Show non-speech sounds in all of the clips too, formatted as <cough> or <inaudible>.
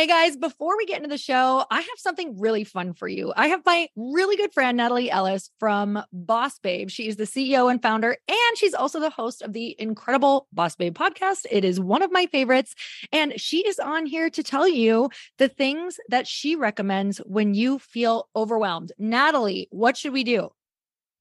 Hey guys, before we get into the show, I have something really fun for you. I have my really good friend, Natalie Ellis from Boss Babe. She is the CEO and founder, and she's also the host of the incredible Boss Babe podcast. It is one of my favorites. And she is on here to tell you the things that she recommends when you feel overwhelmed. Natalie, what should we do?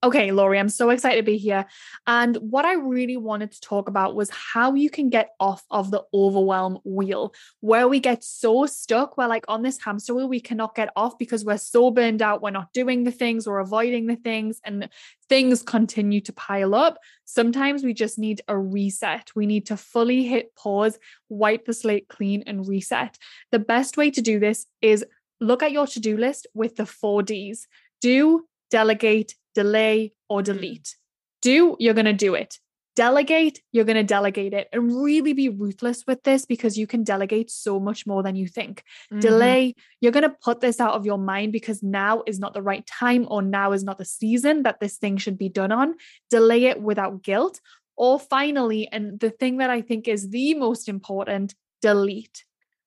Okay, Lori, I'm so excited to be here. And what I really wanted to talk about was how you can get off of the overwhelm wheel, where we get so stuck. We're like on this hamster wheel, we cannot get off because we're so burned out. We're not doing the things, we're avoiding the things, and things continue to pile up. Sometimes we just need a reset. We need to fully hit pause, wipe the slate clean, and reset. The best way to do this is look at your to do list with the four D's do, delegate, delay, or delete. Do, you're going to do it. Delegate, you're going to delegate it and really be ruthless with this because you can delegate so much more than you think. Mm-hmm. Delay, you're going to put this out of your mind because now is not the right time or now is not the season that this thing should be done on. Delay it without guilt. Or finally, and the thing that I think is the most important, delete.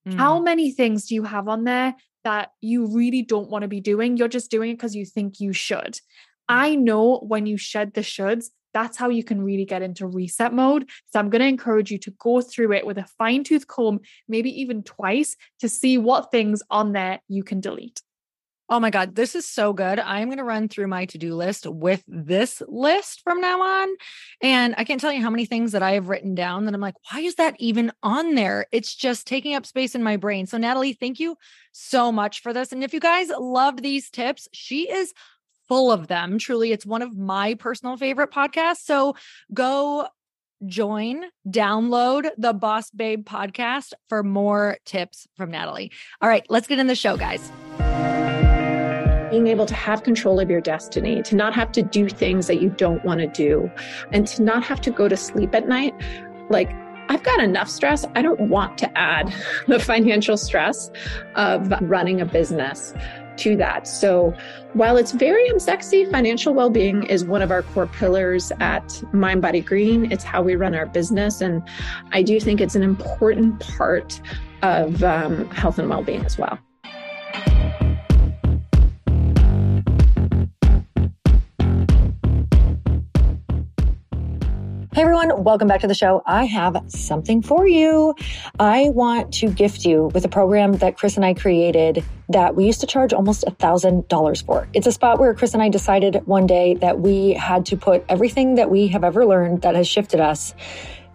Mm. How many things do you have on there that you really don't want to be doing? You're just doing it because you think you should. I know when you shed the shoulds, that's how you can really get into reset mode. So I'm going to encourage you to go through it with a fine tooth comb, maybe even twice to see what things on there you can delete. Oh my God, this is so good. I'm going to run through my to do list with this list from now on. And I can't tell you how many things that I have written down that I'm like, why is that even on there? It's just taking up space in my brain. So, Natalie, thank you so much for this. And if you guys loved these tips, she is full of them. Truly, it's one of my personal favorite podcasts. So go join, download the Boss Babe podcast for more tips from Natalie. All right, let's get in the show, guys. Being able to have control of your destiny, to not have to do things that you don't want to do, and to not have to go to sleep at night. Like, I've got enough stress. I don't want to add <laughs> the financial stress of running a business to that. So while it's very unsexy, financial well being is one of our core pillars at Mind Body Green. It's how we run our business. And I do think it's an important part of um, health and well being as well. Hey everyone, welcome back to the show. I have something for you. I want to gift you with a program that Chris and I created that we used to charge almost a thousand dollars for. It's a spot where Chris and I decided one day that we had to put everything that we have ever learned that has shifted us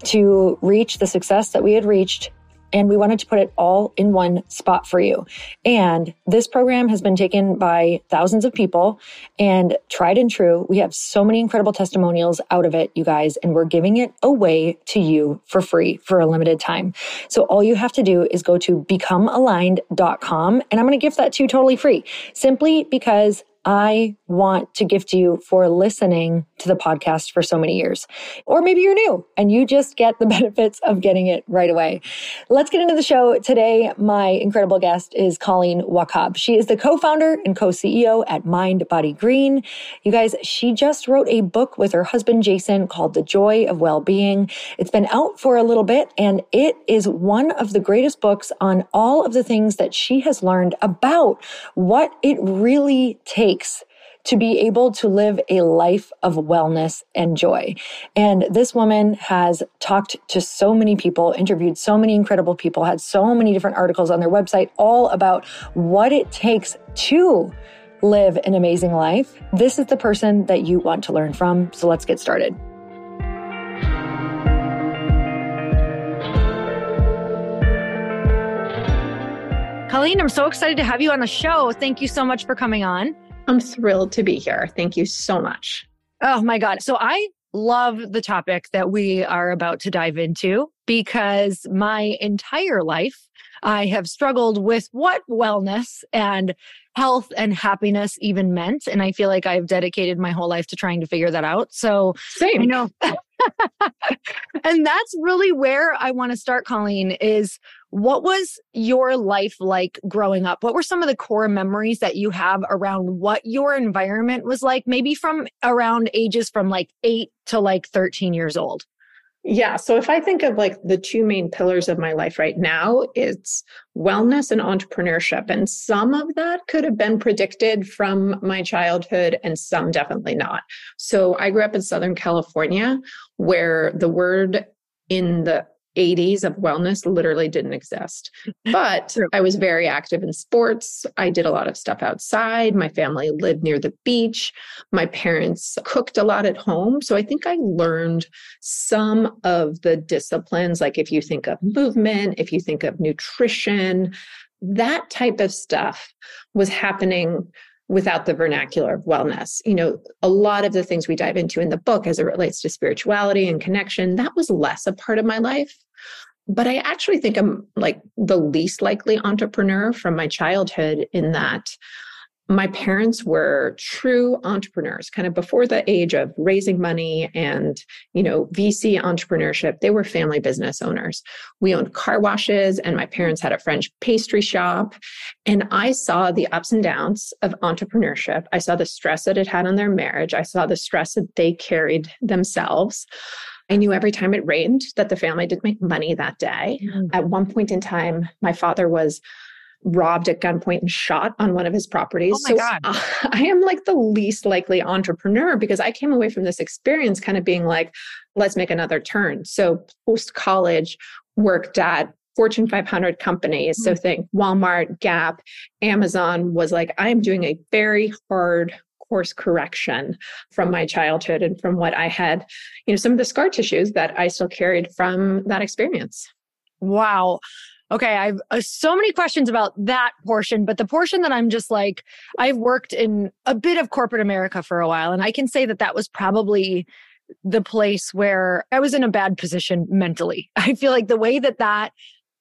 to reach the success that we had reached and we wanted to put it all in one spot for you. And this program has been taken by thousands of people and tried and true. We have so many incredible testimonials out of it, you guys, and we're giving it away to you for free for a limited time. So all you have to do is go to becomealigned.com and I'm going to give that to you totally free simply because I want to gift you for listening to the podcast for so many years. Or maybe you're new and you just get the <laughs> benefits of getting it right away. Let's get into the show. Today, my incredible guest is Colleen Wachob. She is the co-founder and co-CEO at Mind Body Green. You guys, she just wrote a book with her husband, Jason, called The Joy of Well-Being. It's been out for a little bit and it is one of the greatest books on all of the things that she has learned about what it really takes takes to be able to live a life of wellness and joy. And this woman has talked to so many people, interviewed so many incredible people, had so many different articles on their website all about what it takes to live an amazing life. This is the person that you want to learn from. So let's get started. Colleen, I'm so excited to have you on the show. Thank you so much for coming on. I'm thrilled to be here. Thank you so much. Oh my God. So I love the topic that we are about to dive into because my entire life I have struggled with what wellness and health and happiness even meant. And I feel like I've dedicated my whole life to trying to figure that out. So, same. You know, <laughs> <laughs> and that's really where I want to start, Colleen, is what was your life like growing up? What were some of the core memories that you have around what your environment was like, maybe from around ages from like eight to like 13 years old? Yeah. So if I think of like the two main pillars of my life right now, it's wellness and entrepreneurship. And some of that could have been predicted from my childhood and some definitely not. So I grew up in Southern California where the word in the 80s of wellness literally didn't exist. <laughs> But I was very active in sports. I did a lot of stuff outside. My family lived near the beach. My parents cooked a lot at home. So I think I learned some of the disciplines, like if you think of movement, if you think of nutrition, that type of stuff was happening without the vernacular of wellness. You know, a lot of the things we dive into in the book as it relates to spirituality and connection, that was less a part of my life. But I actually think I'm like the least likely entrepreneur from my childhood in that my parents were true entrepreneurs kind of before the age of raising money and you know vc entrepreneurship they were family business owners. We owned car washes and my parents had a french pastry shop. And i saw the ups and downs of entrepreneurship. I saw the stress that it had on their marriage. I saw the stress that they carried themselves. I knew every time it rained that the family didn't make money that day. Mm. At one point in time, my father was robbed at gunpoint and shot on one of his properties. Oh my so God. <laughs> I am like the least likely entrepreneur because I came away from this experience kind of being like, let's make another turn. So post college, worked at Fortune 500 companies. Mm-hmm. So think Walmart, Gap, Amazon was like, I am doing a very hard course correction from my childhood and from what I had, you know, some of the scar tissues that I still carried from that experience. Wow. Okay, I've uh, so many questions about that portion, but the portion that I'm just like, I've worked in a bit of corporate America for a while, and I can say that that was probably the place where I was in a bad position mentally. <laughs> I feel like the way that that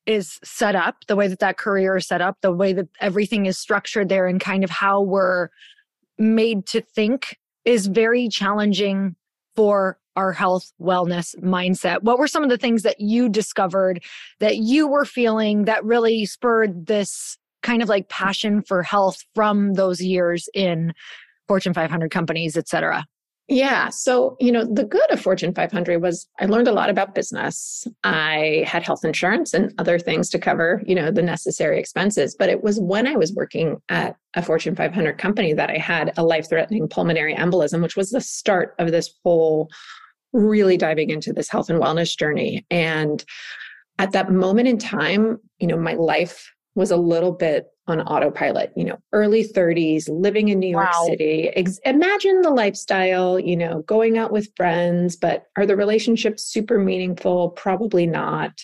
is set up, the way that that career is set up, the way that everything is structured there, and kind of how we're made to think is very challenging for our health, wellness mindset? What were some of the things that you discovered that you were feeling that really spurred this kind of like passion for health from those years in Fortune 500 companies, et cetera? Yeah. So, you know, the good of Fortune 500 was I learned a lot about business. I had health insurance and other things to cover, you know, the necessary expenses. But it was when I was working at a Fortune 500 company that I had a life threatening pulmonary embolism, which was the start of this whole really diving into this health and wellness journey. And at that moment in time, you know, my life was a little bit on autopilot, you know, early 30s, living in New York wow. City. Ex- imagine the lifestyle, you know, going out with friends, but are the relationships super meaningful? Probably not.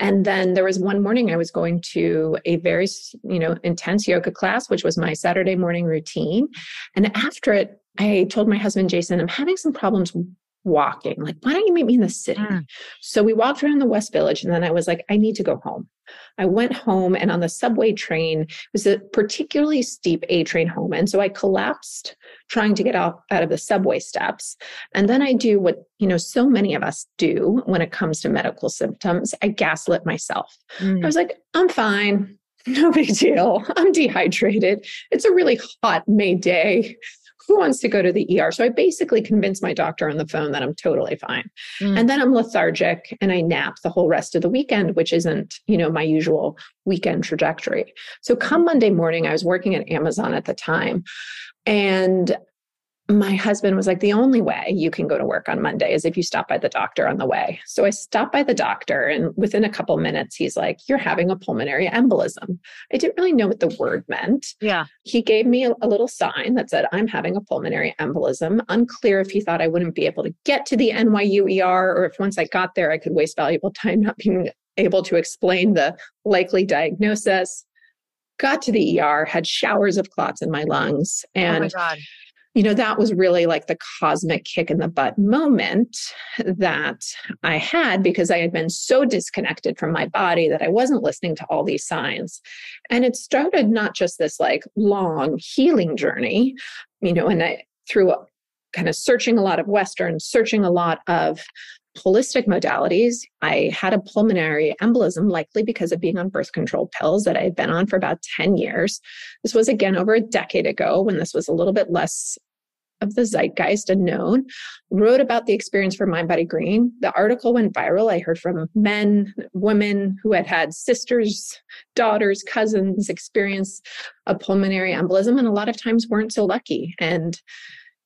And then there was one morning I was going to a very, you know, intense yoga class, which was my Saturday morning routine. And after it, I told my husband, Jason, I'm having some problems walking. Like, why don't you meet me in the city? Mm. So we walked around the West Village, and then I was like, I need to go home. I went home, and on the subway train, it was a particularly steep A train home. And so I collapsed trying to get out, out of the subway steps. And then I do what, you know, so many of us do when it comes to medical symptoms. I gaslit myself. Mm. I was like, I'm fine. <laughs> No big deal. I'm dehydrated. It's a really hot May day who wants to go to the ER? So I basically convinced my doctor on the phone that I'm totally fine. Mm. And then I'm lethargic and I nap the whole rest of the weekend, which isn't, you know, my usual weekend trajectory. So come Monday morning, I was working at Amazon at the time. And my husband was like, the only way you can go to work on Monday is if you stop by the doctor on the way. So I stopped by the doctor, and within a couple minutes, he's like, You're having a pulmonary embolism. I didn't really know what the word meant. Yeah. He gave me a, a little sign that said, I'm having a pulmonary embolism. Unclear if he thought I wouldn't be able to get to the NYU ER or if once I got there, I could waste valuable time not being able to explain the likely diagnosis. Got to the ER, had showers of clots in my lungs. And oh my you know, that was really like the cosmic kick in the butt moment that I had because I had been so disconnected from my body that I wasn't listening to all these signs. And it started not just this like long healing journey, you know, and I through kind of searching a lot of Western, searching a lot of holistic modalities, I had a pulmonary embolism, likely because of being on birth control pills that I had been on for about 10 years. This was again over a decade ago when this was a little bit less of the zeitgeist and known, wrote about the experience for Mind Body Green. The article went viral. I heard from men, women who had had sisters, daughters, cousins experience a pulmonary embolism, and a lot of times weren't so lucky. And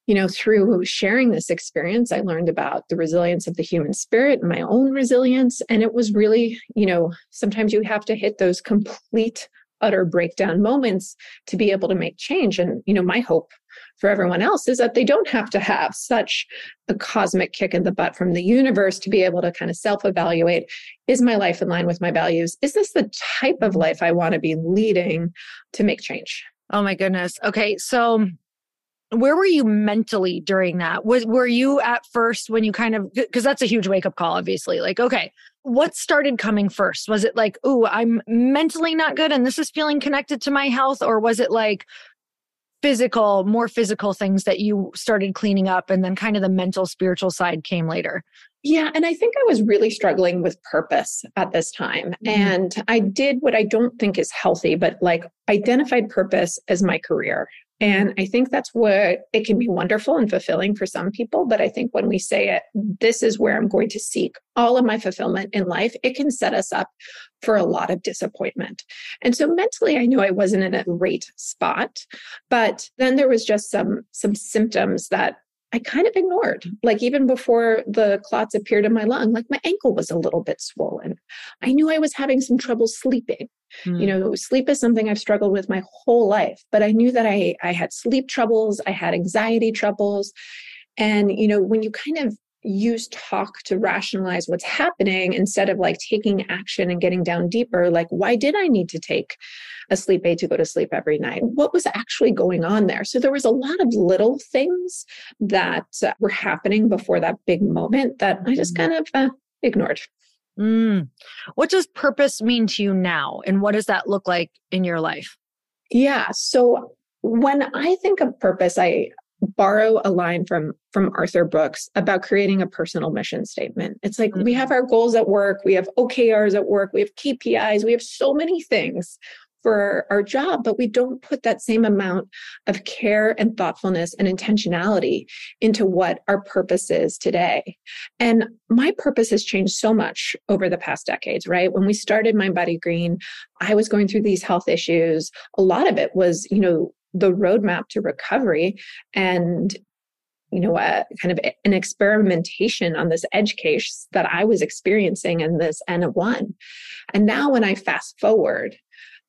you know, through sharing this experience, I learned about the resilience of the human spirit and my own resilience. And it was really, you know, sometimes you have to hit those complete, utter breakdown moments to be able to make change. And, you know, my hope for everyone else is that they don't have to have such a cosmic kick in the butt from the universe to be able to kind of self evaluate is my life in line with my values? Is this the type of life I want to be leading to make change? Oh my goodness. Okay. So, where were you mentally during that? Was were you at first when you kind of because that's a huge wake up call, obviously. Like, okay, what started coming first? Was it like, oh, I'm mentally not good and this is feeling connected to my health? Or was it like, physical, more physical things that you started cleaning up and then kind of the mental, spiritual side came later? Yeah. And I think I was really struggling with purpose at this time. Mm-hmm. And I did what I don't think is healthy, but like identified purpose as my career. And I think that's what it can be wonderful and fulfilling for some people. But I think when we say it, this is where I'm going to seek all of my fulfillment in life, it can set us up for a lot of disappointment. And so mentally, I knew I wasn't in a great spot. But then there was just some some symptoms that I kind of ignored. Like even before the clots appeared in my lung, like my ankle was a little bit swollen. I knew I was having some trouble sleeping. Mm. You know, sleep is something I've struggled with my whole life, but I knew that I I had sleep troubles, I had anxiety troubles. And you know, when you kind of use talk to rationalize what's happening instead of like taking action and getting down deeper like why did i need to take a sleep aid to go to sleep every night what was actually going on there so there was a lot of little things that uh, were happening before that big moment that i just mm-hmm. kind of uh, ignored mm. what does purpose mean to you now and what does that look like in your life yeah so when i think of purpose i borrow a line from from Arthur Brooks about creating a personal mission statement. It's like mm-hmm. we have our goals at work, we have OKRs at work, we have KPIs, we have so many things for our job, but we don't put that same amount of care and thoughtfulness and intentionality into what our purpose is today. And my purpose has changed so much over the past decades, right? When we started Mind Body Green, I was going through these health issues. A lot of it was, you know, the roadmap to recovery and you know a kind of an experimentation on this edge case that i was experiencing in this n of one. And now when i fast forward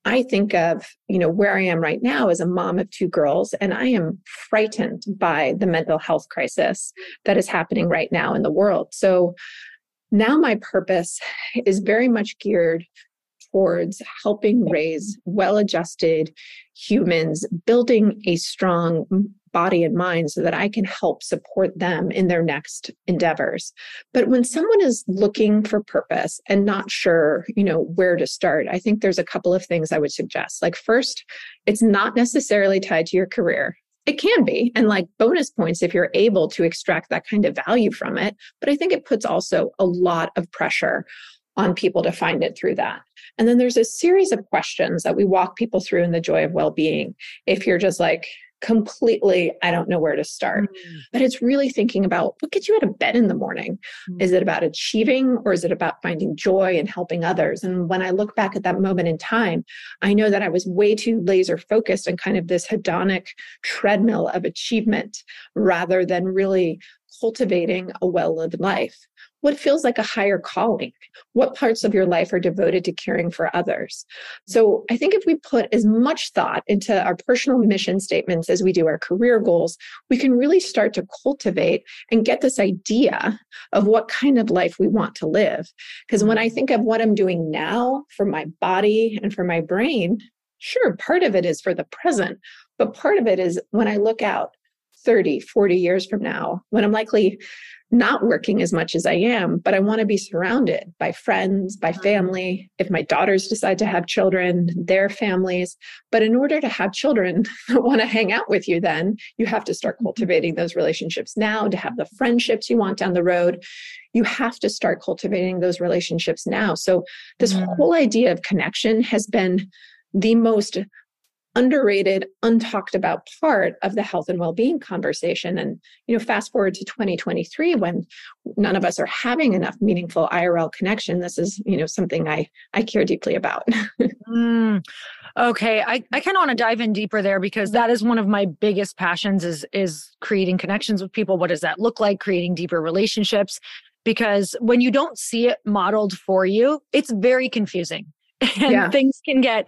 i think of you know where i am right now as a mom of two girls and i am frightened by the mental health crisis that is happening right now in the world. So now my purpose is very much geared towards helping raise well adjusted humans, building a strong body and mind so that I can help support them in their next endeavors. But when someone is looking for purpose and not sure, you know, where to start, I think there's a couple of things I would suggest. Like first, it's not necessarily tied to your career. It can be, and like bonus points if you're able to extract that kind of value from it. But I think it puts also a lot of pressure on people to find it through that. And then there's a series of questions that we walk people through in the joy of well-being. If you're just like completely, I don't know where to start, mm. but it's really thinking about what gets you out of bed in the morning. Mm. Is it about achieving or is it about finding joy and helping others? And when I look back at that moment in time, I know that I was way too laser focused on kind of this hedonic treadmill of achievement rather than really cultivating a well lived life what feels like a higher calling? What parts of your life are devoted to caring for others? So i think if we put as much thought into our personal mission statements as we do our career goals we can really start to cultivate and get this idea of what kind of life we want to live. Because when i think of what i'm doing now for my body and for my brain sure part of it is for the present but part of it is when i look out 30 40 years from now when i'm likely not working as much as I am, but I want to be surrounded by friends, by mm-hmm. family. If my daughters decide to have children, their families. But in order to have children <laughs> that want to hang out with you, then you have to start mm-hmm. cultivating those relationships now to have the friendships you want down the road. You have to start cultivating those relationships now. So, this mm-hmm. whole idea of connection has been the most underrated, untalked about part of the health and well-being conversation. And you know, fast forward to 2023 when none of us are having enough meaningful IRL connection. This is, you know, something I I care deeply about. <laughs> mm, okay. I, I kind of want to dive in deeper there because that is one of my biggest passions is is creating connections with people. What does that look like? Creating deeper relationships. Because when you don't see it modeled for you, it's very confusing <laughs> and yeah. things can get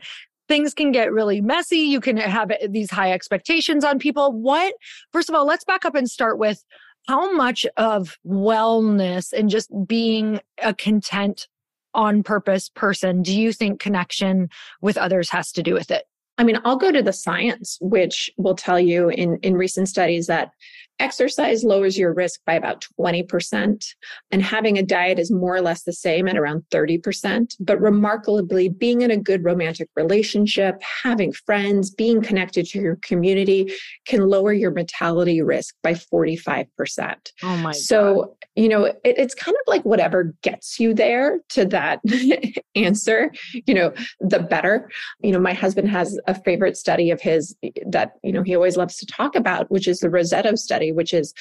things can get really messy. You can have eh, these high expectations on people. What, first of all, let's back up and start with how much of wellness and just being a content on purpose person do you think connection with others has to do with it? I mean, I'll go to the science, which will tell you in, in recent studies that exercise lowers your risk by about 20%, and having a diet is more or less the same at around 30%. But remarkably, being in a good romantic relationship, having friends, being connected to your community can lower your mortality risk by 45%. Oh my so, God. you know, it, it's kind of like whatever gets you there to that <laughs> answer, you know, the better. You know, my husband has a favorite study of his that, you know, he always loves to talk about, which is the Rosetto study, which is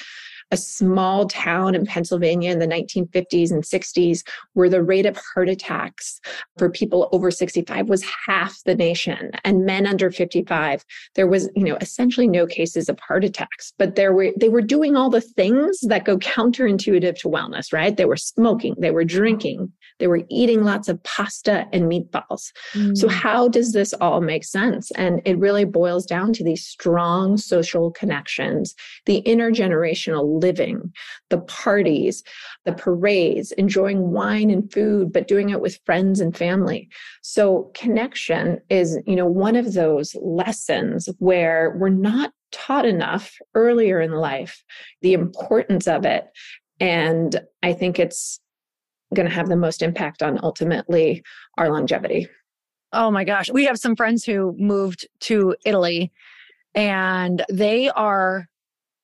a small town in Pennsylvania in the 1950s and 60s where the rate of heart attacks for people over 65 was half the nation and men under 55 there was you know essentially no cases of heart attacks but there were they were doing all the things that go counterintuitive to wellness right they were smoking they were drinking they were eating lots of pasta and meatballs. Mm. So, how does this all make sense? And it really boils down to these strong social connections, the intergenerational living, the parties, the parades, enjoying wine and food, but doing it with friends and family. So, connection is, you know, one of those lessons where we're not taught enough earlier in life the importance of it and I think it's going to have the most impact on ultimately our longevity. Oh my gosh. We have some friends who moved to Italy and they are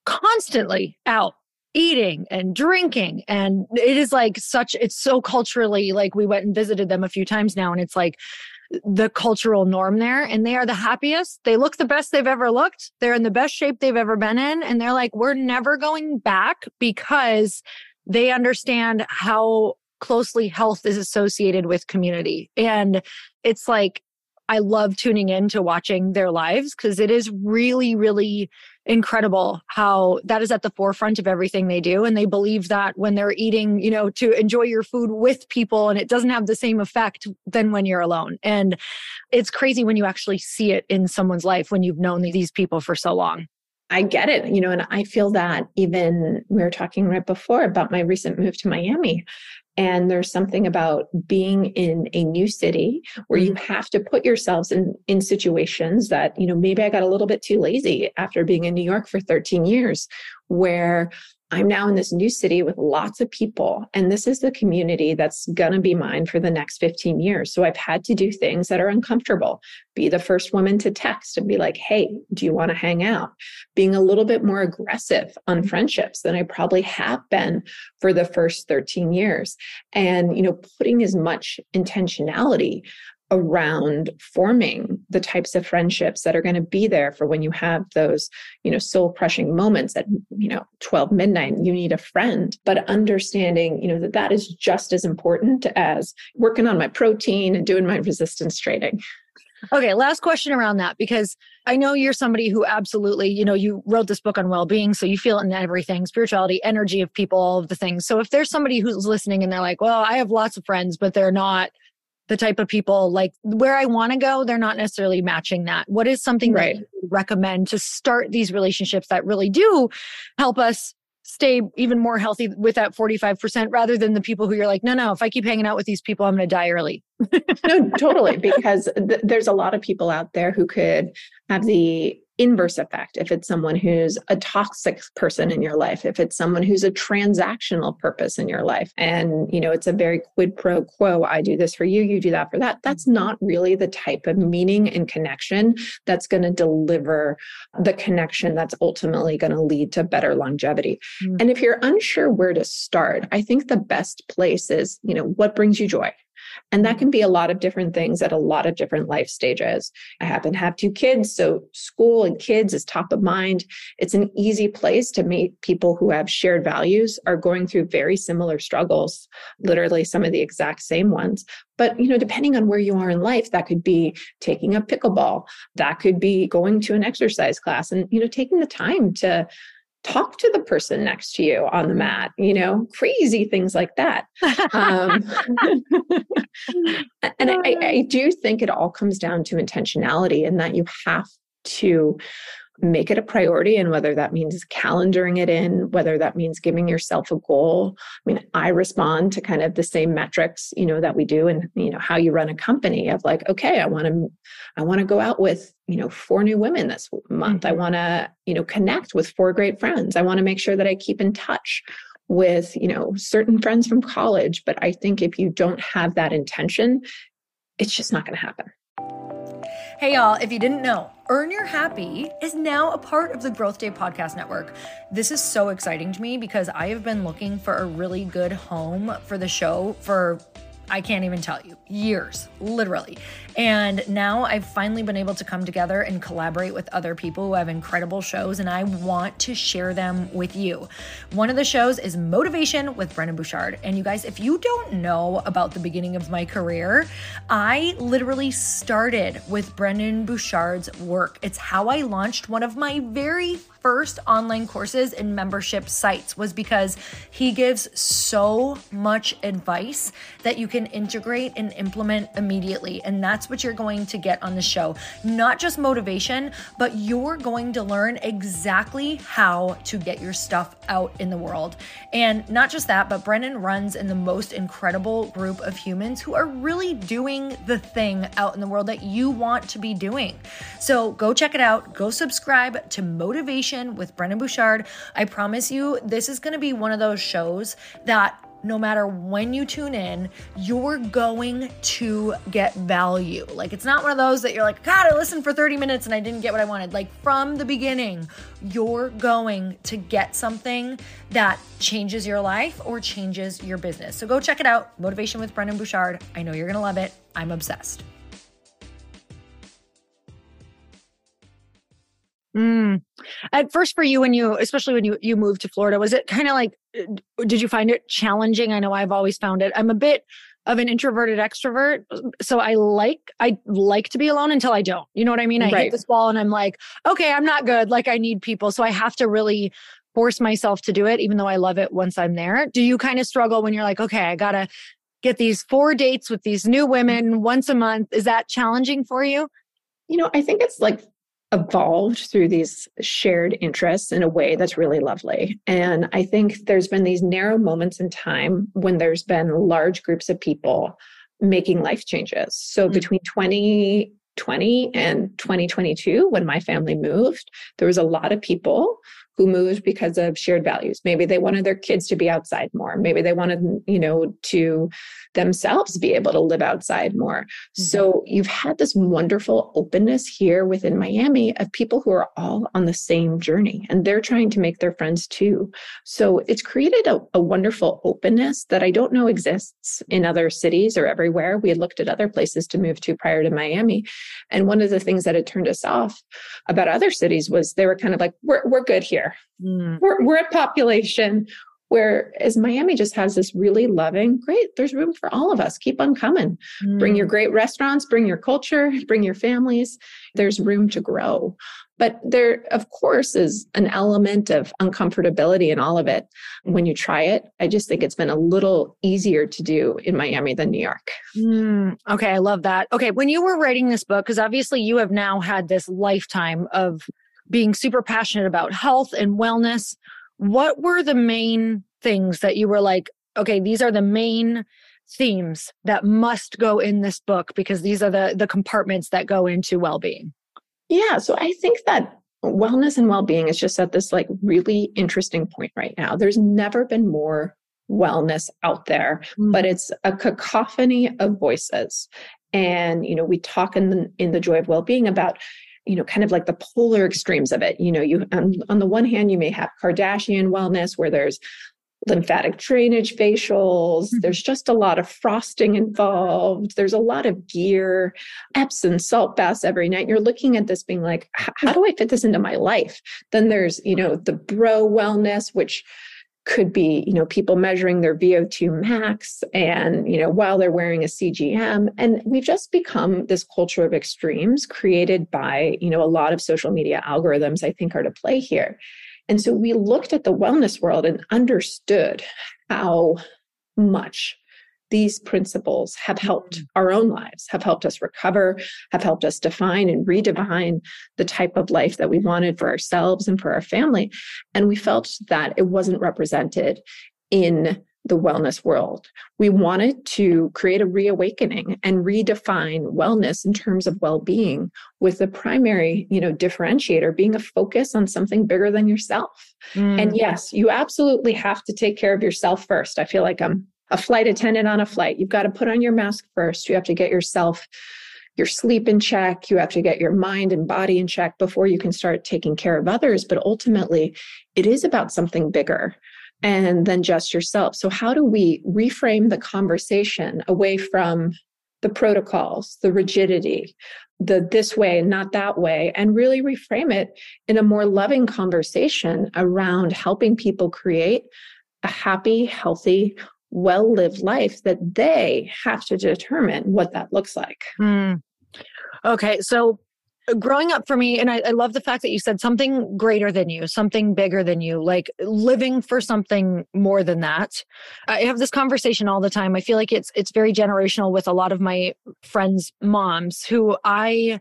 constantly out eating and drinking and it is like such it's so culturally like we went and visited them a few times now and it's like the cultural norm there and they are the happiest they look the best they've ever looked they're in the best shape they've ever been in and they're like we're never going back because they understand how closely health is associated with community. And it's like, I love tuning in to watching their lives because it is really, really incredible how that is at the forefront of everything they do. And they believe that when they're eating, you know, to enjoy your food with people and it doesn't have the same effect than when you're alone. And it's crazy when you actually see it in someone's life when you've known these people for so long. I get it, you know, and I feel that even we were talking right before about my recent move to Miami. And there's something about being in a new city where you mm-hmm. have to put yourselves in, in situations that, you know, maybe I got a little bit too lazy after being in New York for 13 years, where I'm now in this new city with lots of people, and this is the community that's going to be mine for the next 15 years. So I've had to do things that are uncomfortable. Be the first woman to text and be like, hey, do you want to hang out? Being a little bit more aggressive on friendships than I probably have been for the first 13 years. And, you know, putting as much intentionality around forming the types of friendships that are going to be there for when you have those you know soul crushing moments at you know 12 midnight you need a friend but understanding you know that that is just as important as working on my protein and doing my resistance training Okay, last question around that because I know you're somebody who absolutely, you know, you wrote this book on well-being, so you feel it in everything, spirituality, energy of people, all of the things. So if there's somebody who's listening and they're like, "Well, I have lots of friends, but they're not the type of people like where I want to go, they're not necessarily matching that. What is something right. that you recommend to start these relationships that really do help us stay even more healthy with that 45% rather than the people who you're like, no, no, if I keep hanging out with these people, I'm going to die early. no, totally. <laughs> Because th- there's a lot of people out there who could have the inverse effect. If it's someone who's a toxic person in your life if it's someone who's a transactional purpose in your life and you know it's a very quid pro quo i do this for you you do that for that that's not really the type of meaning and connection that's going to deliver the connection that's ultimately going to lead to better longevity. Mm-hmm. and if you're unsure where to start i think the best place is you know what brings you joy And that can be a lot of different things at a lot of different life stages. I happen to have two kids, so school and kids is top of mind. It's an easy place to meet people who have shared values, are going through very similar struggles, literally some of the exact same ones. But, you know, depending on where you are in life, that could be taking a pickleball, that could be going to an exercise class and, you know, taking the time to talk to the person next to you on the mat, you know, crazy things like that. Um, <laughs> and I, I do think it all comes down to intentionality and that you have to make it a priority and whether that means calendaring it in whether that means giving yourself a goal. I mean i respond to kind of the same metrics you know that we do and you know how you run a company of like okay i want to i want to go out with you know four new women this month. I mm-hmm. want to you know connect with four great friends. I want to make sure that i keep in touch with you know certain friends from college. But i think if you don't have that intention it's just not going to happen Hey, y'all, if you didn't know, Earn Your Happy is now a part of the Growth Day Podcast Network. This is so exciting to me because I have been looking for a really good home for the show for I can't even tell you, years, literally. And now I've finally been able to come together and collaborate with other people who have incredible shows, and I want to share them with you. One of the shows is Motivation with Brendon Burchard. And you guys, if you don't know about the beginning of my career, I literally started with Brendon Burchard's work. It's how I launched one of my very first online courses and membership sites was because he gives so much advice that you can integrate and implement immediately. And that's what you're going to get on the show. Not just motivation, but you're going to learn exactly how to get your stuff out in the world. And not just that, but Brendon runs in the most incredible group of humans who are really doing the thing out in the world that you want to be doing. So go check it out. Go subscribe to Motivation with Brendon Burchard. I promise you, this is going to be one of those shows that no matter when you tune in, you're going to get value. Like, it's not one of those that you're like, God, I listened for 30 minutes and I didn't get what I wanted. Like, from the beginning, you're going to get something that changes your life or changes your business. So go check it out Motivation with Brendon Burchard. I know you're going to love it. I'm obsessed. Mm. At first, for you, when you, especially when you you moved to Florida, was it kind of like, uh, did you find it challenging? I know I've always found it. I'm a bit of an introverted extrovert, so I like I like to be alone until I don't. You know what I mean? I right. hit this wall, and I'm like, okay, I'm not good. Like I need people, so I have to really force myself to do it, even though I love it once I'm there. Do you kind of struggle when you're like, okay, I gotta get these four dates with these new women once a month? Is that challenging for you? You know, I think it's like evolved through these shared interests in a way that's really lovely. And I think there's been these narrow moments in time when there's been large groups of people making life changes. So mm-hmm. between 2020 and 2022, when my family moved, there was a lot of people who moved because of shared values. Maybe they wanted their kids to be outside more. Maybe they wanted, you know, to themselves be able to live outside more. Mm-hmm. So you've had this wonderful openness here within Miami of people who are all on the same journey and they're trying to make their friends too. So it's created a, a wonderful openness that I don't know exists in other cities or everywhere. We had looked at other places to move to prior to Miami. And one of the things that had turned us off about other cities was they were kind of like, we're, we're good here. Mm. We're, we're a population. Whereas Miami just has this really loving, great, there's room for all of us. Keep on coming. Mm. Bring your mm. great restaurants, bring your culture, bring your families. There's room to grow. But there, of course, is an element of uncomfortability in all of it. When you try it, I just think it's been a little easier to do in Miami than New York. Mm, okay, I love that. Okay, when you were writing this book, because obviously you have now had this lifetime of being super passionate about health and wellness what were the main things that you were like, okay, these are the main themes that must go in this book because these are the the compartments that go into well-being? Yeah, so I think that wellness and well-being is just at this like really interesting point right now. There's never been more wellness out there, mm-hmm. but it's a cacophony of voices. And you know, we talk in the in the joy of well-being about you know kind of like the polar extremes of it you know you on, on the one hand you may have kardashian wellness where there's lymphatic drainage facials. Mm-hmm. There's just a lot of frosting involved. There's a lot of gear, Epsom salt baths every night. You're looking at this being like, how do I fit this into my life? Then there's, you know, the bro wellness, which could be you know people measuring their vo2 max and you know while they're wearing a cgm and we've just become this culture of extremes created by you know a lot of social media algorithms i think are to play here. And so we looked at the wellness world and understood how much these principles have helped mm-hmm. our own lives, have helped us recover, have helped us define and redefine the type of life that we wanted for ourselves and for our family. And we felt that it wasn't represented in the wellness world. We wanted to create a reawakening and redefine wellness in terms of well-being with the primary, you know, differentiator being a focus on something bigger than yourself. Mm. And yes, you absolutely have to take care of yourself first. I feel like I'm a flight attendant on a flight. You've got to put on your mask first. You have to get yourself your sleep in check. You have to get your mind and body in check before you can start taking care of others. But ultimately, it is about something bigger and than just yourself. So, how do we reframe the conversation away from the protocols, the rigidity, the this way, and not that way, and really reframe it in a more loving conversation around helping people create a happy, healthy, well lived life that they have to determine what that looks like. Mm. Okay. So growing up for me, and I, I, love the fact that you said something greater than you, something bigger than you, like living for something more than that. I have this conversation all the time. I feel like it's it's very generational with a lot of my friends' moms who I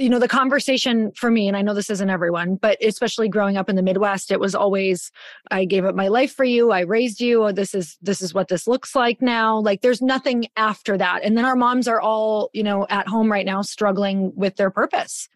you know the conversation for me and i know this isn't everyone but especially growing up in the midwest it was always i gave up my life for you. I raised you. This is this is what this looks like now. Like there's nothing after that. And then our moms are all you know at home right now struggling with their purpose.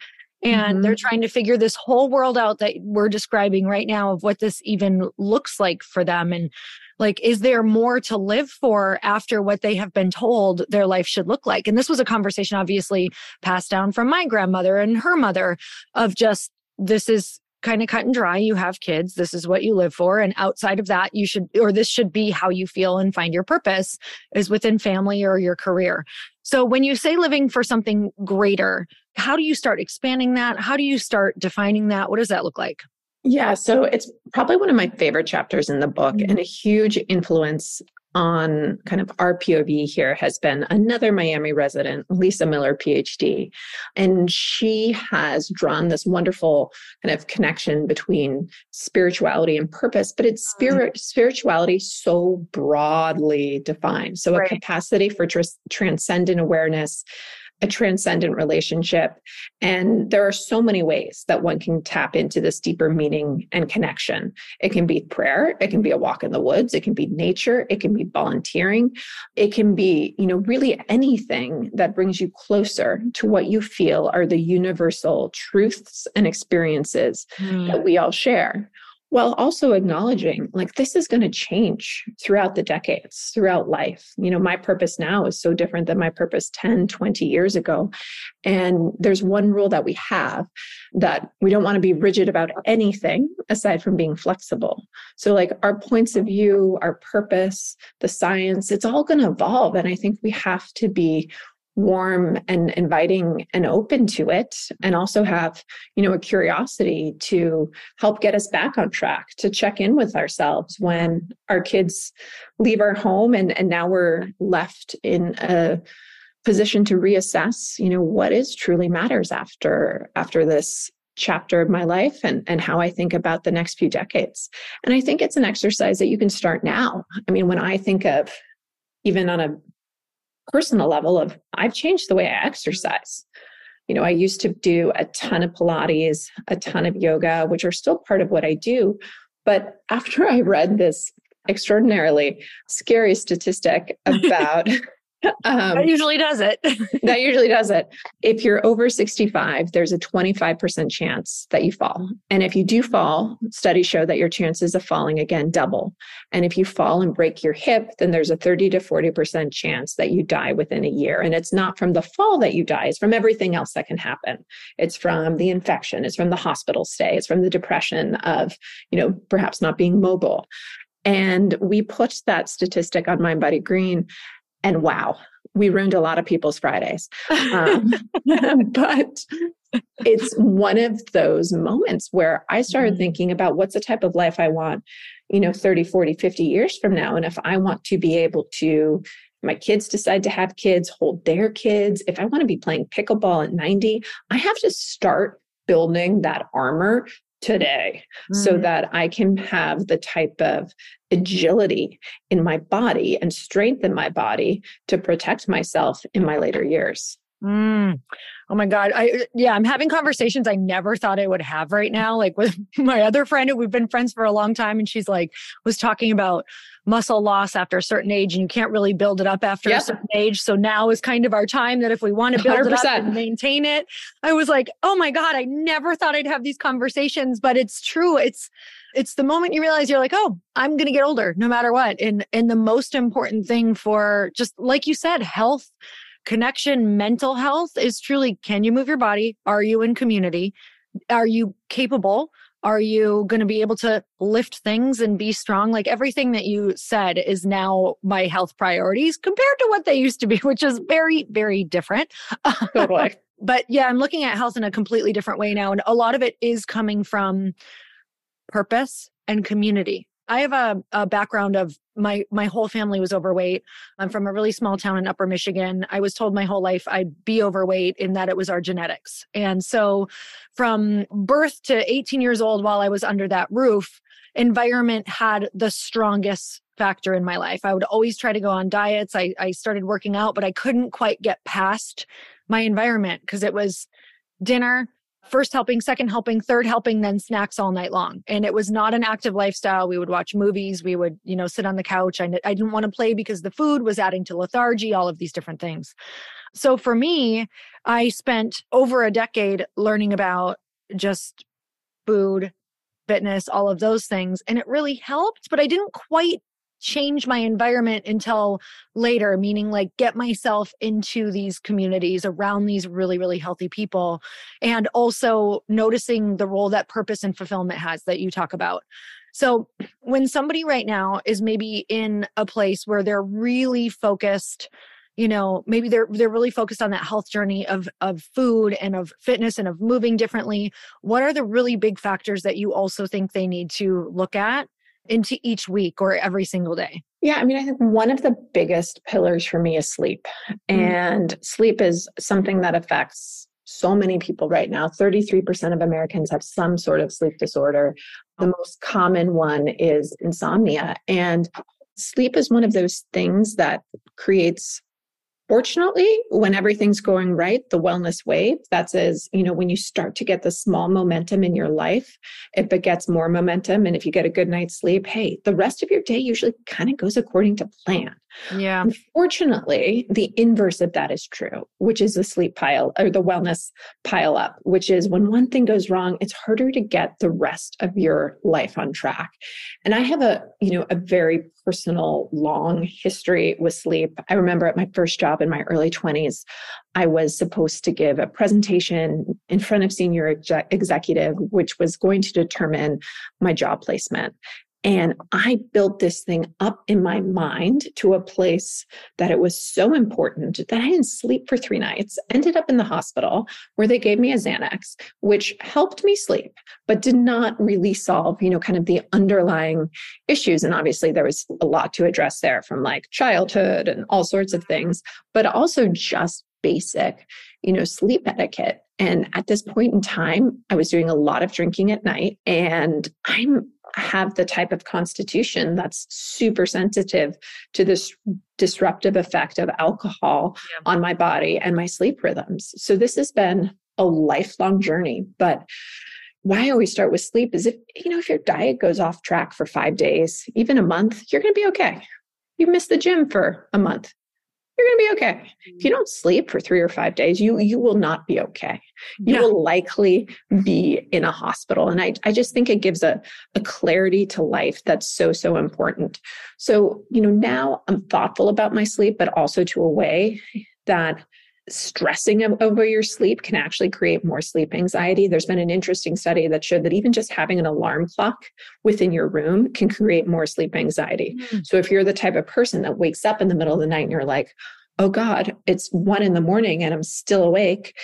And mm-hmm. they're trying to figure this whole world out that we're describing right now of what this even looks like for them. And like is there more to live for after what they have been told their life should look like? And this was a conversation obviously passed down from my grandmother and her mother of just this is kind of cut and dry. You have kids. This is what you live for. And outside of that you should or this should be how you feel and find your purpose is within family or your career. So when you say living for something greater how do you start expanding that? How do you start defining that? What does that look like yeah, so it's probably one of my favorite chapters in the book, mm-hmm. and a huge influence on kind of our POV here has been another Miami resident, Lisa Miller, PhD. And she has drawn this wonderful kind of connection between spirituality and purpose, but it's mm-hmm. spirit spirituality so broadly defined. So right. a capacity for tr- transcendent awareness, a transcendent relationship. And there are so many ways that one can tap into this deeper meaning and connection. It can be prayer, it can be a walk in the woods, it can be nature, it can be volunteering, it can be, you know, really anything that brings you closer to what you feel are the universal truths and experiences mm. that we all share while also acknowledging like this is going to change throughout the decades throughout life. You know my purpose now is so different than my purpose 10 20 years ago. And there's one rule that we have that we don't want to be rigid about anything aside from being flexible. So like our points of view our purpose the science it's all going to evolve. And i think we have to be warm and inviting and open to it and also have you know a curiosity to help get us back on track to check in with ourselves when our kids leave our home and and now we're left in a position to reassess you know what is truly matters after after this chapter of my life and and how I think about the next few decades. And I think it's an exercise that you can start now. I mean when I think of even on a personal level of I've changed the way I exercise. You know, I used to do a ton of Pilates, a ton of yoga, which are still part of what I do. But after I read this extraordinarily scary statistic <laughs> about um, that usually does it. <laughs> that usually does it. If you're over 65, there's a 25% chance that you fall. And if you do fall, studies show that your chances of falling again double. And if you fall and break your hip, then there's a 30 to 40% chance that you die within a year. And it's not from the fall that you die, it's from everything else that can happen. It's from the infection, it's from the hospital stay, it's from the depression of, you know, perhaps not being mobile. And we put that statistic on Mind Body Green, and wow, we ruined a lot of people's Fridays. Um, <laughs> but it's one of those moments where I started mm-hmm. thinking about what's the type of life I want, you know, 30, 40, 50 years from now. And if I want to be able to, my kids decide to have kids, hold their kids, if I want to be playing pickleball at 90, I have to start building that armor today mm. so that I can have the type of agility in my body and strength in my body to protect myself in my later years. Mm. Oh my God. I uh, yeah, I'm having conversations I never thought I would have right now. Like with <laughs> my other friend, who we've been friends for a long time, and she's like was talking about muscle loss after a certain age, and you can't really build it up after yep. a certain age. So now is kind of our time that if we want to build 100%. it up and maintain it. I was like, oh my God, I never thought I'd have these conversations, but it's true. It's it's the moment you realize you're like, oh, I'm gonna get older no matter what. And and the most important thing for just like you said, health connection mental health is truly can you move your body? Are you in community? Are you capable? Are you going to be able to lift things and be strong? Like everything that you said is now my health priorities compared to what they used to be <laughs> which is very very different. Totally. <laughs> but yeah i'm looking at health in a completely different way now and a lot of it is coming from purpose and community I have a, a, background of my my whole family was overweight. I'm from a really small town in Upper Michigan. I was told my whole life I'd be overweight in that it was our genetics. And so from birth to 18 years old while I was under that roof, environment had the strongest factor in my life. I would always try to go on diets. I, I started working out, but I couldn't quite get past my environment because it was dinner, first helping, second helping, third helping, then snacks all night long. And it was not an active lifestyle. We would watch movies. We would, you know, sit on the couch. I, I didn't want to play because the food was adding to lethargy, all of these different things. So for me, I spent over a decade learning about just food, fitness, all of those things. And it really helped, but I didn't quite change my environment until later, meaning like get myself into these communities around these really, really healthy people. And also noticing the role that purpose and fulfillment has that you talk about. So when somebody right now is maybe in a place where they're really focused, you know maybe they're they're really focused on that health journey of of food and of fitness and of moving differently what are the really big factors that you also think they need to look at into each week or every single day? Yeah, I mean, I think one of the biggest pillars for me is sleep. Mm-hmm. And sleep is something that affects so many people right now. 33% of Americans have some sort of sleep disorder. The most common one is insomnia. And sleep is one of those things that creates Fortunately, when everything's going right, the wellness wave, that says, you know, when you start to get the small momentum in your life, if it gets more momentum and if you get a good night's sleep, hey, the rest of your day usually kind of goes according to plan. Yeah. Unfortunately, the inverse of that is true, which is the sleep pile or the wellness pile up, which is when one thing goes wrong, it's harder to get the rest of your life on track. And I have a, you know, a very personal long history with sleep. I remember at my first job in my early 20s, I was supposed to give a presentation in front of senior executive, which was going to determine my job placement. And I built this thing up in my mind to a place that it was so important that I didn't sleep for three nights, ended up in the hospital where they gave me a Xanax, which helped me sleep, but did not really solve, you know, kind of the underlying issues. And obviously there was a lot to address there from like childhood and all sorts of things, but also just basic, you know, sleep etiquette. And at this point in time, I was doing a lot of drinking at night and I'm have the type of constitution that's super sensitive to this disruptive effect of alcohol yeah. on my body and my sleep rhythms. So this has been a lifelong journey, but why I always start with sleep is if you know if your diet goes off track for 5 days, even a month, you're going to be okay. You miss the gym for a month you're going to be okay. If you mm-hmm. don't sleep for three or five days, you you will not be okay. You yeah. will likely be in a hospital. And I, I just think it gives a, a clarity to life that's so, so important. So, you know, now I'm thoughtful about my sleep, but also to a way that stressing over your sleep can actually create more sleep anxiety. There's been an interesting study that showed that even just having an alarm clock within your room can create more sleep anxiety. Mm-hmm. So if you're the type of person that wakes up in the middle of the night and you're like, oh God, it's one in the morning and I'm still awake,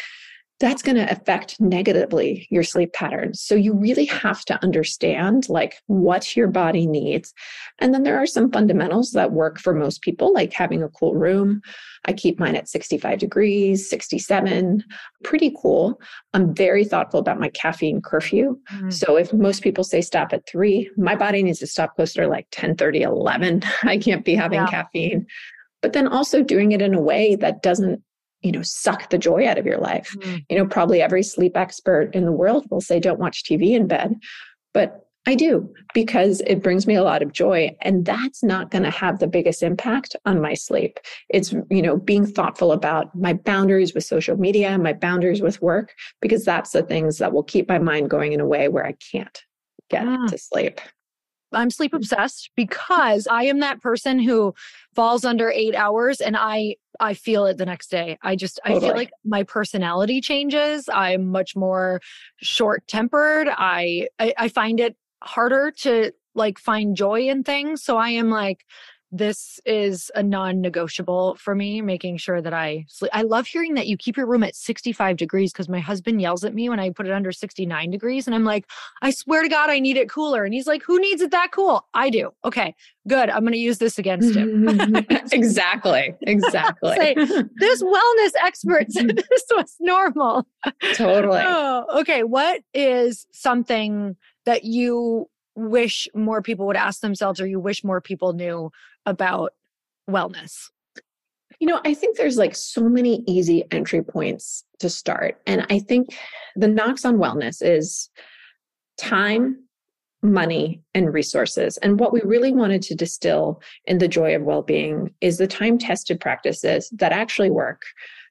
that's going to affect negatively your sleep patterns. So you really have to understand like what your body needs. And then there are some fundamentals that work for most people, like having a cool room. I keep mine at 65 degrees, 67, pretty cool. I'm very thoughtful about my caffeine curfew. Mm. So if most people say stop at three, my body needs to stop closer to like 10, 30, 11. <laughs> I can't be having yeah. caffeine but then also doing it in a way that doesn't you know suck the joy out of your life mm. you know probably every sleep expert in the world will say don't watch tv in bed but I do because it brings me a lot of joy and that's not going to have the biggest impact on my sleep. It's you know being thoughtful about my boundaries with social media, my boundaries with work because that's the things that will keep my mind going in a way where I can't get mm. to sleep. I'm sleep mm. obsessed because I am that person who falls under 8 hours and I I feel it the next day. I just totally. I feel like my personality changes. I'm much more short-tempered. I, I I find it harder to like find joy in things. So I am like this is a non-negotiable for me making sure that i sleep i love hearing that you keep your room at 65 degrees because my husband yells at me when i put it under 69 degrees and i'm like i swear to god i need it cooler and he's like who needs it that cool? I do. Okay good i'm going to use this against him <laughs> <laughs> exactly <laughs> exactly. Say, this wellness expert said this was normal. Totally. Oh, okay what is something that you wish more people would ask themselves or you wish more people knew about wellness? You know, I think there's like so many easy entry points to start. And I think the knocks on wellness is time, money, and resources. And what we really wanted to distill in the joy of well being is the time tested practices that actually work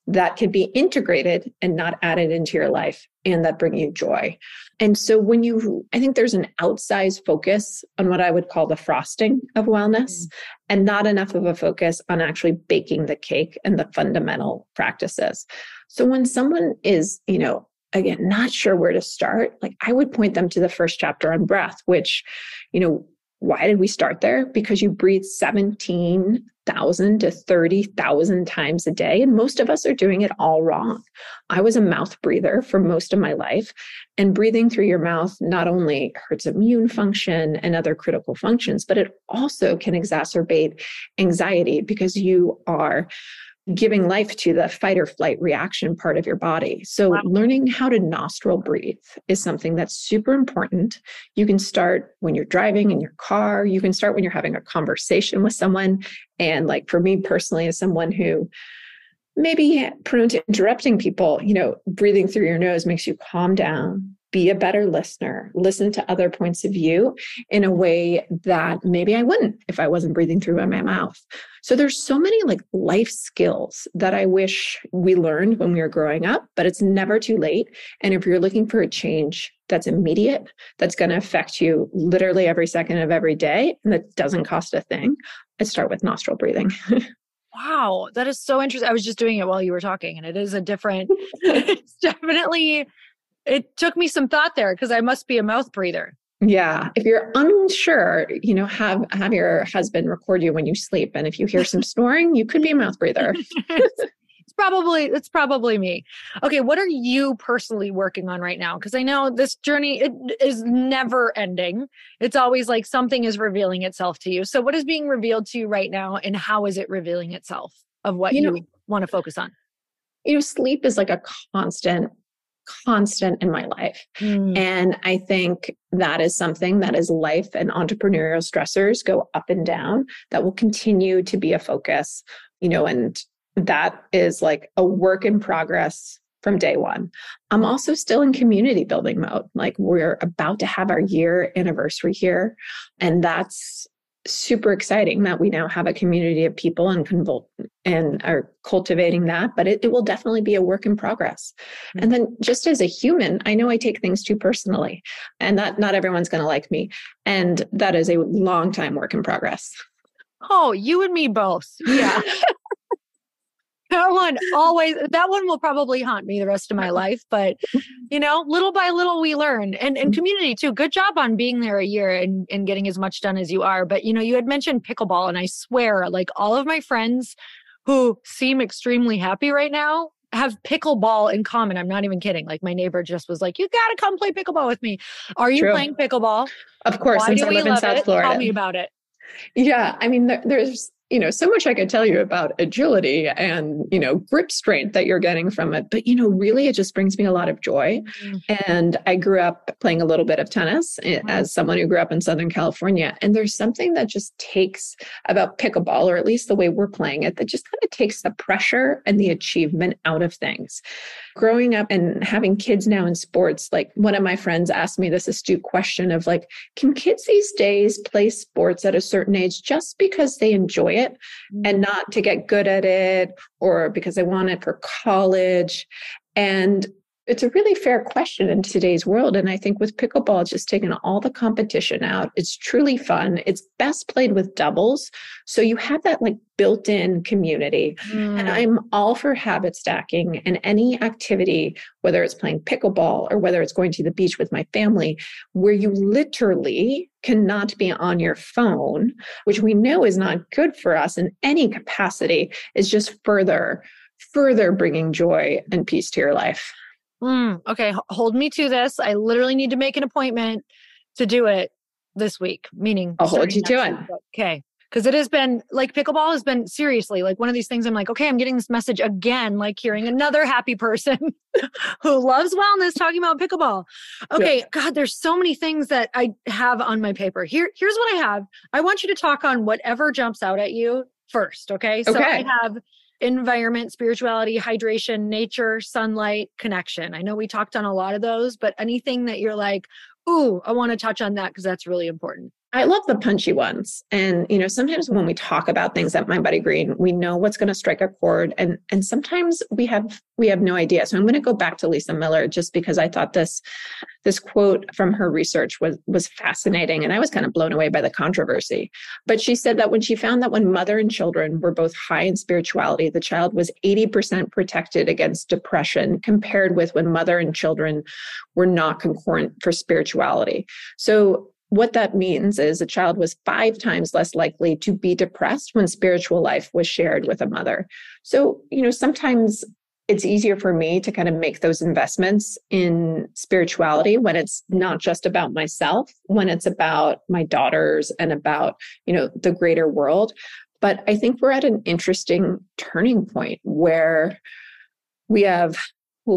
that can be integrated and not added into your life and that bring you joy. And so when you, I think there's an outsized focus on what I would call the frosting of wellness mm. and not enough of a focus on actually baking the cake and the fundamental practices. So when someone is, you know, again, not sure where to start, like I would point them to the first chapter on breath, which, you know, why did we start there? Because you breathe 17,000 to 30,000 times a day. And most of us are doing it all wrong. I was a mouth breather for most of my life. And breathing through your mouth not only hurts immune function and other critical functions, but it also can exacerbate anxiety because you are giving life to the fight or flight reaction part of your body. So, wow. learning how to nostril breathe is something that's super important. You can start when you're driving in your car, you can start when you're having a conversation with someone. And, like for me personally, as someone who maybe prone to interrupting people, you know, breathing through your nose makes you calm down, be a better listener, listen to other points of view in a way that maybe I wouldn't if I wasn't breathing through my mouth. So there's so many like life skills that I wish we learned when we were growing up, but it's never too late. And if you're looking for a change that's immediate, that's going to affect you literally every second of every day, and that doesn't cost a thing, i start with nostril breathing. <laughs> wow, that is so interesting. I was just doing it while you were talking, and it is a different, <laughs> <laughs> it's definitely it took me some thought there because I must be a mouth breather. Yeah. If you're unsure, you know, have have your husband record you when you sleep. And if you hear some <laughs> snoring, you could be a mouth breather. <laughs> it's probably it's probably me. Okay, what are you personally working on right now? Because I know this journey it is never ending. It's always like something is revealing itself to you. So what is being revealed to you right now and how is it revealing itself of what you, you know, want to focus on? You know, sleep is like a constant constant in my life. Mm. And I think that is something that as life and entrepreneurial stressors go up and down, that will continue to be a focus, you know, and that is like a work in progress from day one. I'm also still in community building mode. Like we're about to have our year anniversary here. And that's super exciting that we now have a community of people and convol- and are cultivating that but it, it will definitely be a work in progress. Mm-hmm. and then just as a human i know i take things too personally and that not everyone's going to like me and that is a long time work in progress. Oh you and me both. Yeah <laughs> that one always that one will probably haunt me the rest of my <laughs> life but you know little by little we learn and and mm-hmm. community too good job on being there a year and and getting as much done as you are but you know you had mentioned pickleball and i swear like all of my friends who seem extremely happy right now have pickleball in common. I'm not even kidding. Like my neighbor just was like, "You got to come play pickleball with me." Are you True. playing pickleball? Of course, Why since I live in South it? Florida. Tell me about it. Yeah, I mean, there, there's you know so much i could tell you about agility and you know grip strength that you're getting from it but you know really it just brings me a lot of joy mm-hmm. and i grew up playing a little bit of tennis mm-hmm. as someone who grew up in southern california and there's something that just takes about pickleball or at least the way we're playing it that just kind of takes the pressure and the achievement out of things growing up and having kids now in sports like one of my friends asked me this astute question of like can kids these days play sports at a certain age just because they enjoy it and mm. not to get good at it or because they want it for college. And it's a really fair question in today's world. And I think with pickleball, it's just taken all the competition out. It's truly fun. It's best played with doubles. So you have that like built in community. Mm. And I'm all for habit stacking and any activity, whether it's playing pickleball or whether it's going to the beach with my family, where you literally cannot be on your phone, which we know is not good for us in any capacity, is just further, further bringing joy and peace to your life. Mm, okay, hold me to this. I literally need to make an appointment to do it this week, meaning I'll hold you to it. Okay. Because it has been like pickleball has been seriously like one of these things. I'm like, okay, I'm getting this message again, like hearing another happy person <laughs> who loves wellness talking about pickleball. Okay, yeah. God, there's so many things that I have on my paper. Here, here's what I have. I want you to talk on whatever jumps out at you first. Okay. So okay. I have environment, spirituality, hydration, nature, sunlight, connection. I know we talked on a lot of those, but anything that you're like, ooh, I want to touch on that because that's really important. I love the punchy ones. And, you know, sometimes when we talk about things at Mindbody Green, we know what's going to strike a chord. And, and sometimes we have, we have no idea. So I'm going to go back to Lisa Miller just because I thought this, this quote from her research was, was fascinating. And I was kind of blown away by the controversy. But she said that when she found that when mother and children were both high in spirituality, the child was 80% protected against depression compared with when mother and children were not concordant for spirituality. So what that means is a child was five times less likely to be depressed when spiritual life was shared with a mother. So, you know, sometimes it's easier for me to kind of make those investments in spirituality when it's not just about myself, when it's about my daughters and about, you know, the greater world. But I think we're at an interesting turning point where we have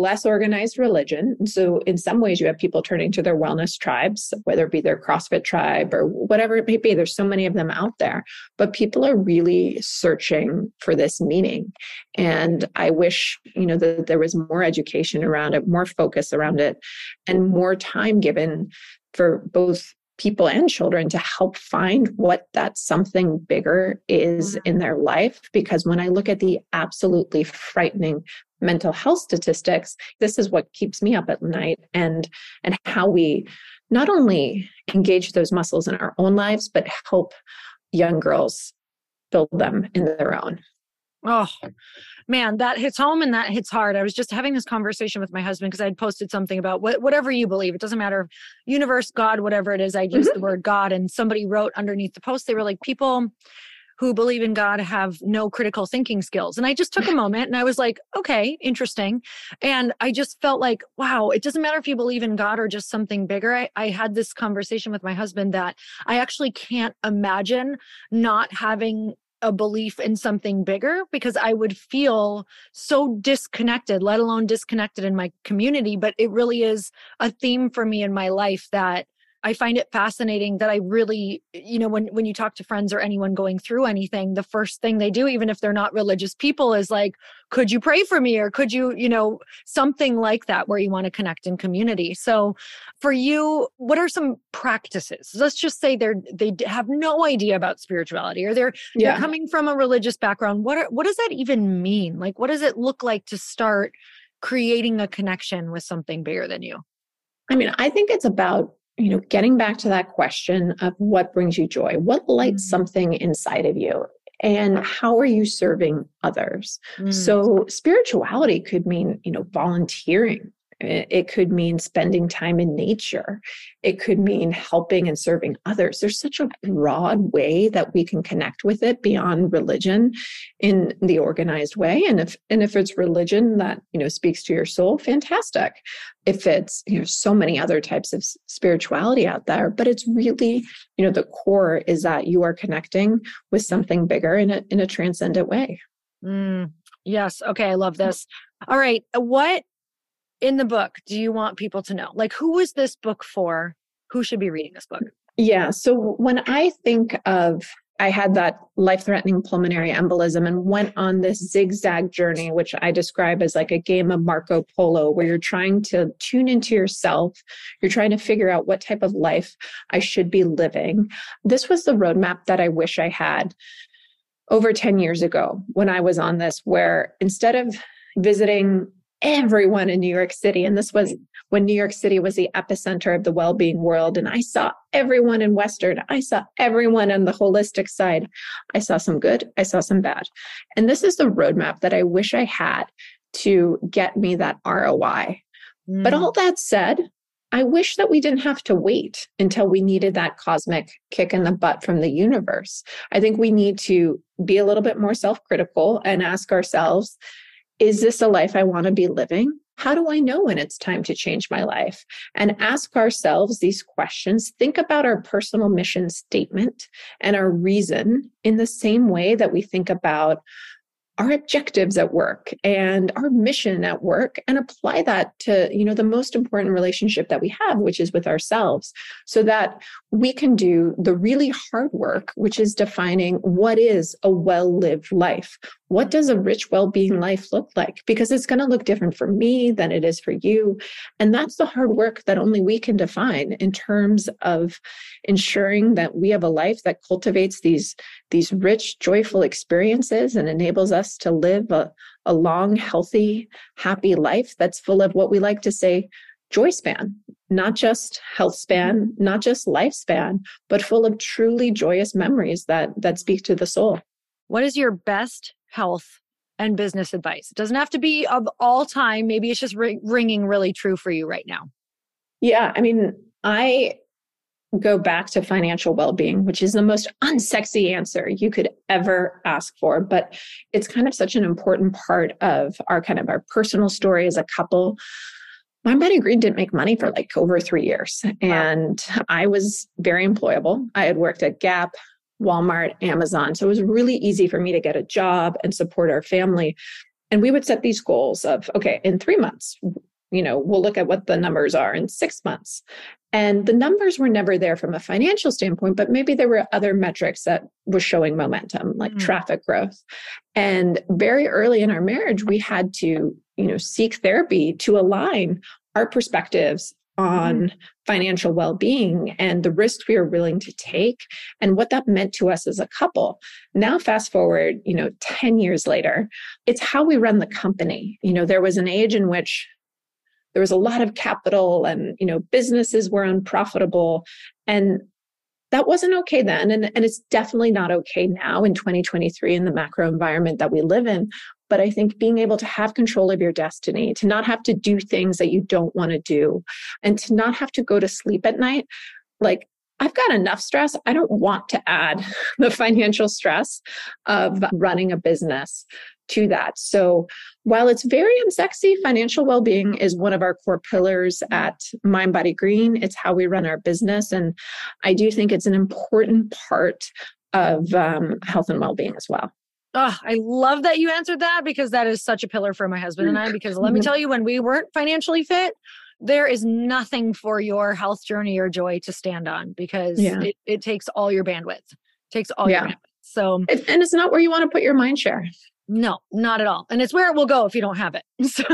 less organized religion. So, in some ways, you have people turning to their wellness tribes, whether it be their CrossFit tribe or whatever it may be. There's so many of them out there, but people are really searching for this meaning. And I wish, you know, that there was more education around it, more focus around it, and more time given for both people and children to help find what that something bigger is mm-hmm. in their life. Because when I look at the absolutely frightening mental health statistics, this is what keeps me up at night and and how we not only engage those muscles in our own lives, but help young girls build them in their own. Oh, man, that hits home and that hits hard. I was just having this conversation with my husband because I had posted something about what, whatever you believe. It doesn't matter, universe, God, whatever it is. I used mm-hmm. the word God, and somebody wrote underneath the post, they were like, people who believe in God have no critical thinking skills. And I just took a moment and I was like, okay, interesting. And I just felt like, wow, it doesn't matter if you believe in God or just something bigger. I, I had this conversation with my husband that I actually can't imagine not having a belief in something bigger because I would feel so disconnected, let alone disconnected in my community. But it really is a theme for me in my life that I find it fascinating that I really, you know, when when you talk to friends or anyone going through anything, the first thing they do, even if they're not religious people, is like, could you pray for me? Or could you, you know, something like that where you want to connect in community. So for you, what are some practices? Let's just say they're they have no idea about spirituality or they're yeah. they're coming from a religious background. What are what does that even mean? Like what does it look like to start creating a connection with something bigger than you? I mean, I think it's about you know, getting back to that question of what brings you joy, what lights mm-hmm. something inside of you. and how are you serving others mm. so spirituality could mean you know volunteering it could mean spending time in nature. It could mean helping and serving others. There's such a broad way that we can connect with it beyond religion in the organized way. And if and if it's religion that you know speaks to your soul, fantastic. If it's you know so many other types of spirituality out there, but it's really you know the core is that you are connecting with something bigger in a in a transcendent way. Mm, yes. Okay. I love this. All right. What in the book do you want people to know? Like, who is this book for? Who should be reading this book? Yeah. So when I think of I had that life threatening pulmonary embolism and went on this zigzag journey, which I describe as like a game of Marco Polo, where you're trying to tune into yourself. You're trying to figure out what type of life I should be living. This was the roadmap that I wish I had over 10 years ago when I was on this, where instead of visiting everyone in New York City. And this was when New York City was the epicenter of the well being world. And I saw everyone in Western, I saw everyone on the holistic side. I saw some good, I saw some bad. And this is the roadmap that I wish I had to get me that ROI. Mm. But all that said, I wish that we didn't have to wait until we needed that cosmic kick in the butt from the universe. I think we need to be a little bit more self critical and ask ourselves is this a life I want to be living? How do I know when it's time to change my life? And ask ourselves these questions. Think about our personal mission statement and our reason in the same way that we think about our objectives at work and our mission at work and apply that to you know the most important relationship that we have which is with ourselves so that we can do the really hard work which is defining what is a well lived life. What does a rich well-being life look like? Because it's going to look different for me than it is for you. And that's the hard work that only we can define in terms of ensuring that we have a life that cultivates these these rich joyful experiences and enables us to live a, a long healthy happy life that's full of what we like to say joy span not just health span not just lifespan but full of truly joyous memories that that speak to the soul what is your best health and business advice. It doesn't have to be of all time. Maybe it's just ringing really true for you right now. Yeah. I mean, I go back to financial well being, which is the most unsexy answer you could ever ask for. But it's kind of such an important part of our kind of our personal story as a couple. Mindbody Green didn't make money for like over three years. And I was very employable. I had worked at Gap, Walmart, Amazon. So it was really easy for me to get a job and support our family. And we would set these goals of, okay, in three months, you know, we'll look at what the numbers are in six months. And the numbers were never there from a financial standpoint, but maybe there were other metrics that were showing momentum, like mm. traffic growth. And very early in our marriage, we had to, you know, seek therapy to align our perspectives on mm-hmm. financial well-being and the risks we are willing to take and what that meant to us as a couple now fast forward you know 10 years later it's how we run the company you know there was an age in which there was a lot of capital and you know businesses were unprofitable and that wasn't okay then and, and it's definitely not okay now in 2023 in the macro environment that we live in but I think being able to have control of your destiny, to not have to do things that you don't want to do, and to not have to go to sleep at night, like I've got enough stress. I don't want to add <laughs> the financial stress of running a business to that. So while it's very unsexy, financial well-being is one of our core pillars at Mindbody Green. It's how we run our business. And I do think it's an important part of um, health and well-being as well. Oh, I love that you answered that because that is such a pillar for my husband and I. Because let me mm-hmm. tell you, when we weren't financially fit, there is nothing for your health journey or joy to stand on because yeah. it, it takes all your bandwidth, takes all yeah. your bandwidth. So, and it's not where you want to put your mind share. No, not at all. And it's where it will go if you don't have it. <laughs> So,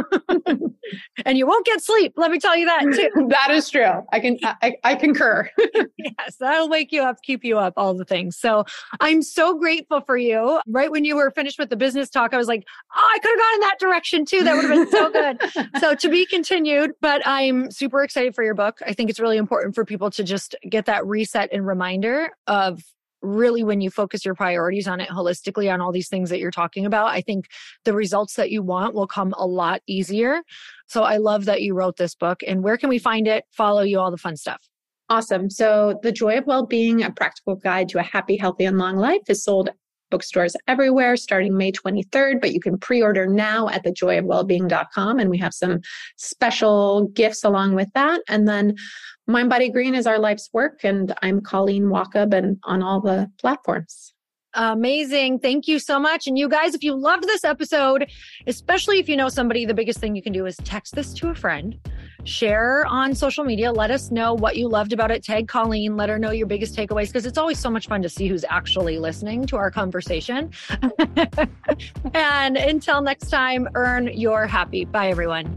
and you won't get sleep. Let me tell you that too. <laughs> that is true. I can, I, I concur. <laughs> yes, that'll wake you up, keep you up, all the things. So I'm so grateful for you. Right when you were finished with the business talk, I was like, oh, I could have gone in that direction too. That would have been so good. so to be continued, but I'm super excited for your book. I think it's really important for people to just get that reset and reminder of really when you focus your priorities on it holistically on all these things that you're talking about i think the results that you want will come a lot easier. So i love that you wrote this book and where can we find it? Follow you all the fun stuff. Awesome. So the joy of well-being a practical guide to a happy healthy and long life is sold bookstores everywhere starting May 23rd, but you can pre order now at thejoyofwellbeing.com. And we have some special gifts along with that. And then Mind Body Green is our life's work. And I'm Colleen Wachob and on all the platforms. Amazing. Thank you so much. And you guys, if you loved this episode, especially if you know somebody, the biggest thing you can do is text this to a friend share on social media. Let us know what you loved about it. Tag Colleen, let her know your biggest takeaways because it's always so much fun to see who's actually listening to our conversation. <laughs> and until next time, earn your happy. Bye, everyone.